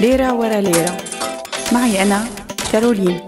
ليرة ورا ليرة. معي أنا كارولين.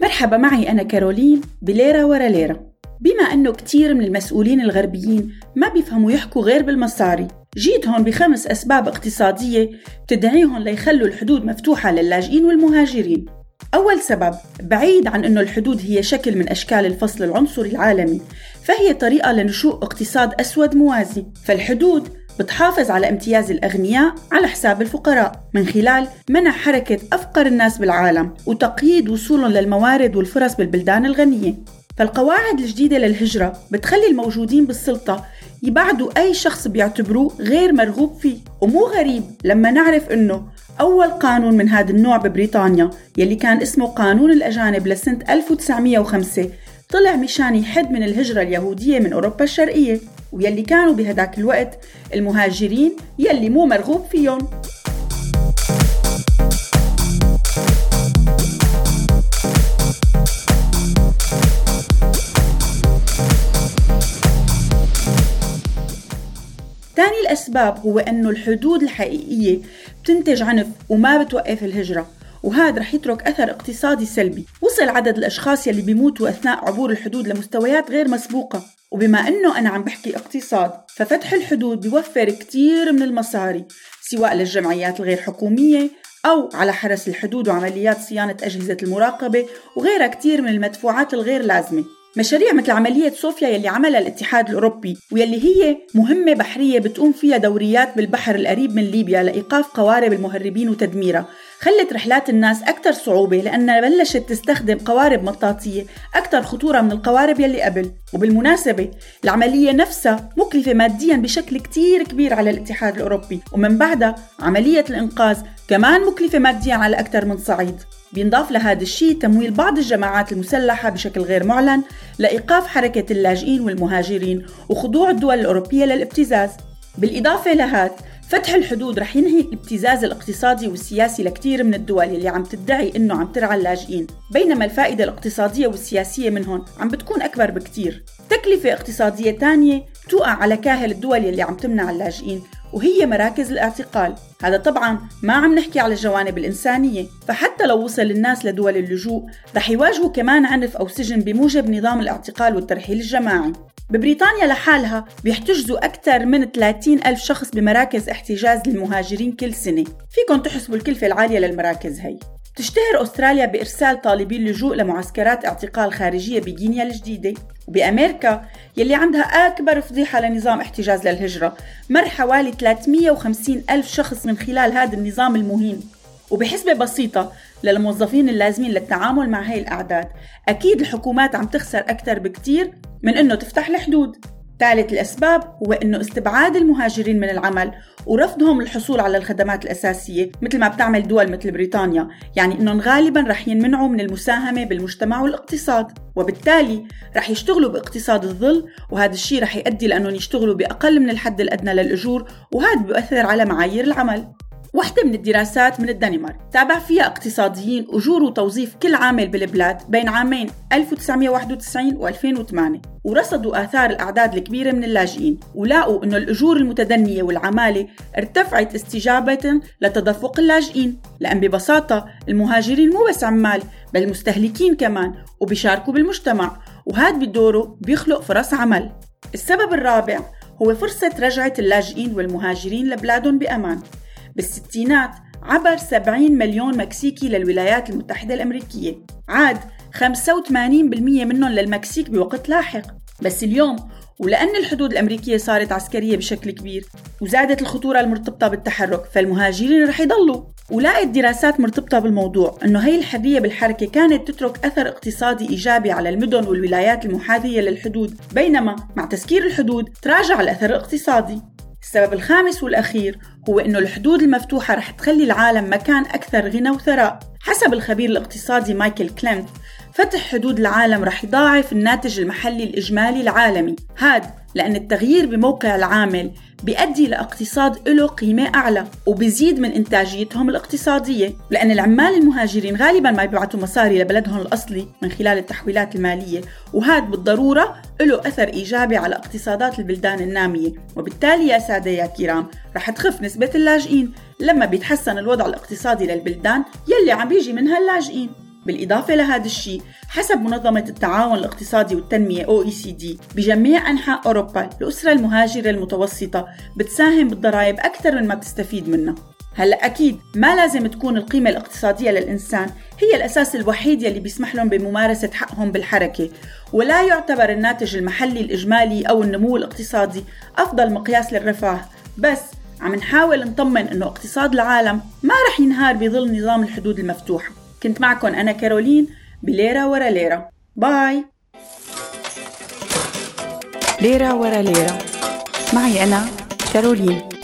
مرحبا معي أنا كارولين بليرة ورا ليرة. بما أنه كتير من المسؤولين الغربيين ما بيفهموا يحكوا غير بالمصاري. جيت هون بخمس أسباب اقتصادية تدعيهم ليخلوا الحدود مفتوحة للاجئين والمهاجرين. أول سبب بعيد عن أنه الحدود هي شكل من أشكال الفصل العنصري العالمي فهي طريقة لنشوء اقتصاد أسود موازي. فالحدود بتحافظ على امتياز الأغنياء على حساب الفقراء. من خلال منع حركة أفقر الناس بالعالم وتقييد وصولهم للموارد والفرص بالبلدان الغنية. فالقواعد الجديدة للهجرة بتخلي الموجودين بالسلطة يبعدوا أي شخص بيعتبروه غير مرغوب فيه. ومو غريب لما نعرف أنه أول قانون من هذا النوع ببريطانيا يلي كان اسمه قانون الأجانب لسنة 1905 طلع مشان يحد من الهجرة اليهودية من أوروبا الشرقية. ويلي كانوا بهداك الوقت المهاجرين يلي مو مرغوب فيهم. ثاني الأسباب هو أنه الحدود الحقيقية بتنتج عنف وما بتوقف الهجرة. وهذا رح يترك أثر اقتصادي سلبي. وصل عدد الأشخاص يلي بيموتوا أثناء عبور الحدود لمستويات غير مسبوقة. وبما أنه أنا عم بحكي اقتصاد ففتح الحدود بيوفر كتير من المصاري سواء للجمعيات الغير حكومية أو على حرس الحدود وعمليات صيانة أجهزة المراقبة وغيرها كتير من المدفوعات الغير لازمة. مشاريع مثل عملية صوفيا يلي عملها الاتحاد الأوروبي واللي هي مهمة بحرية بتقوم فيها دوريات بالبحر القريب من ليبيا لإيقاف قوارب المهربين وتدميرها. خلت رحلات الناس أكثر صعوبة لأنها بلشت تستخدم قوارب مطاطية أكثر خطورة من القوارب يلي قبل. وبالمناسبة العملية نفسها مكلفة ماديا بشكل كتير كبير على الاتحاد الأوروبي. ومن بعدها عملية الإنقاذ كمان مكلفة ماديا على أكثر من صعيد. بينضاف لهذا الشيء تمويل بعض الجماعات المسلحة بشكل غير معلن لإيقاف حركة اللاجئين والمهاجرين وخضوع الدول الأوروبية للابتزاز. بالإضافة لهذا فتح الحدود رح ينهي الابتزاز الاقتصادي والسياسي لكثير من الدول اللي عم تدعي إنه عم ترعى اللاجئين. بينما الفائدة الاقتصادية والسياسية منهم عم بتكون أكبر بكتير. تكلفة اقتصادية تانية توقع على كاهل الدول اللي عم تمنع اللاجئين وهي مراكز الاعتقال. هذا طبعا ما عم نحكي على الجوانب الإنسانية. فحتى لو وصل الناس لدول اللجوء رح يواجهوا كمان عنف أو سجن بموجب نظام الاعتقال والترحيل الجماعي. ببريطانيا لحالها بيحتجزوا أكثر من 30 ألف شخص بمراكز احتجاز للمهاجرين كل سنة. فيكم تحسبوا الكلفة العالية للمراكز هي. تشتهر أستراليا بإرسال طالبي اللجوء لمعسكرات اعتقال خارجية بغينيا الجديدة. وبأمريكا يلي عندها أكبر فضيحة لنظام احتجاز للهجرة مر حوالي 350 ألف شخص من خلال هذا النظام المهين. وبحسبة بسيطة للموظفين اللازمين للتعامل مع هاي الأعداد أكيد الحكومات عم تخسر أكثر بكتير من أنه تفتح الحدود. ثالث الأسباب هو أنه استبعاد المهاجرين من العمل ورفضهم الحصول على الخدمات الأساسية مثل ما بتعمل دول مثل بريطانيا. يعني أنهم غالبا رح ينمنعوا من المساهمة بالمجتمع والاقتصاد وبالتالي رح يشتغلوا باقتصاد الظل وهذا الشيء رح يؤدي لأنهم يشتغلوا بأقل من الحد الأدنى للأجور وهذا بيؤثر على معايير العمل. واحدة من الدراسات من الدنمارك. تابع فيها اقتصاديين أجور وتوظيف كل عامل بالبلاد بين عامين 1991 و 2008 ورصدوا آثار الأعداد الكبيرة من اللاجئين ولاقوا أنه الأجور المتدنية والعمالة ارتفعت استجابة لتدفق اللاجئين لأن ببساطة المهاجرين مو بس عمال بل مستهلكين كمان وبيشاركوا بالمجتمع وهذا بدوره بيخلق فرص عمل. السبب الرابع هو فرصة رجعة اللاجئين والمهاجرين لبلادهم بأمان. بالستينات عبر 70 مليون مكسيكي للولايات المتحدة الأمريكية. عاد 85% منهم للمكسيك بوقت لاحق. بس اليوم ولأن الحدود الأمريكية صارت عسكرية بشكل كبير وزادت الخطورة المرتبطة بالتحرك فالمهاجرين رح يضلوا. ولقت دراسات مرتبطة بالموضوع أنه هي الحرية بالحركة كانت تترك أثر اقتصادي إيجابي على المدن والولايات المحاذية للحدود. بينما مع تسكير الحدود تراجع الأثر الاقتصادي. السبب الخامس والأخير هو أنه الحدود المفتوحة رح تخلي العالم مكان أكثر غنى وثراء. حسب الخبير الاقتصادي مايكل كليمت فتح حدود العالم رح يضاعف الناتج المحلي الإجمالي العالمي. هاد لأن التغيير بموقع العامل بيؤدي لاقتصاد له قيمة أعلى وبزيد من إنتاجيتهم الاقتصادية. لأن العمال المهاجرين غالبا ما بيبعتوا مصاري لبلدهم الأصلي من خلال التحويلات المالية وهذا بالضرورة له أثر إيجابي على اقتصادات البلدان النامية. وبالتالي يا سادة يا كرام رح تخف نسبة اللاجئين لما بيتحسن الوضع الاقتصادي للبلدان يلي عم بيجي منها اللاجئين. بالإضافة لهذا الشيء حسب منظمة التعاون الاقتصادي والتنمية OECD بجميع أنحاء أوروبا الأسرة المهاجرة المتوسطة بتساهم بالضرائب أكثر من ما بتستفيد منها. هلأ أكيد ما لازم تكون القيمة الاقتصادية للإنسان هي الأساس الوحيد يلي بيسمح لهم بممارسة حقهم بالحركة ولا يعتبر الناتج المحلي الإجمالي أو النمو الاقتصادي أفضل مقياس للرفاه. بس عم نحاول نطمن إنه اقتصاد العالم ما رح ينهار بظل نظام الحدود المفتوحه كنت معكم أنا كارولين بليرة ورا ليرة. باي. ليرة ورا ليرة. معي أنا كارولين.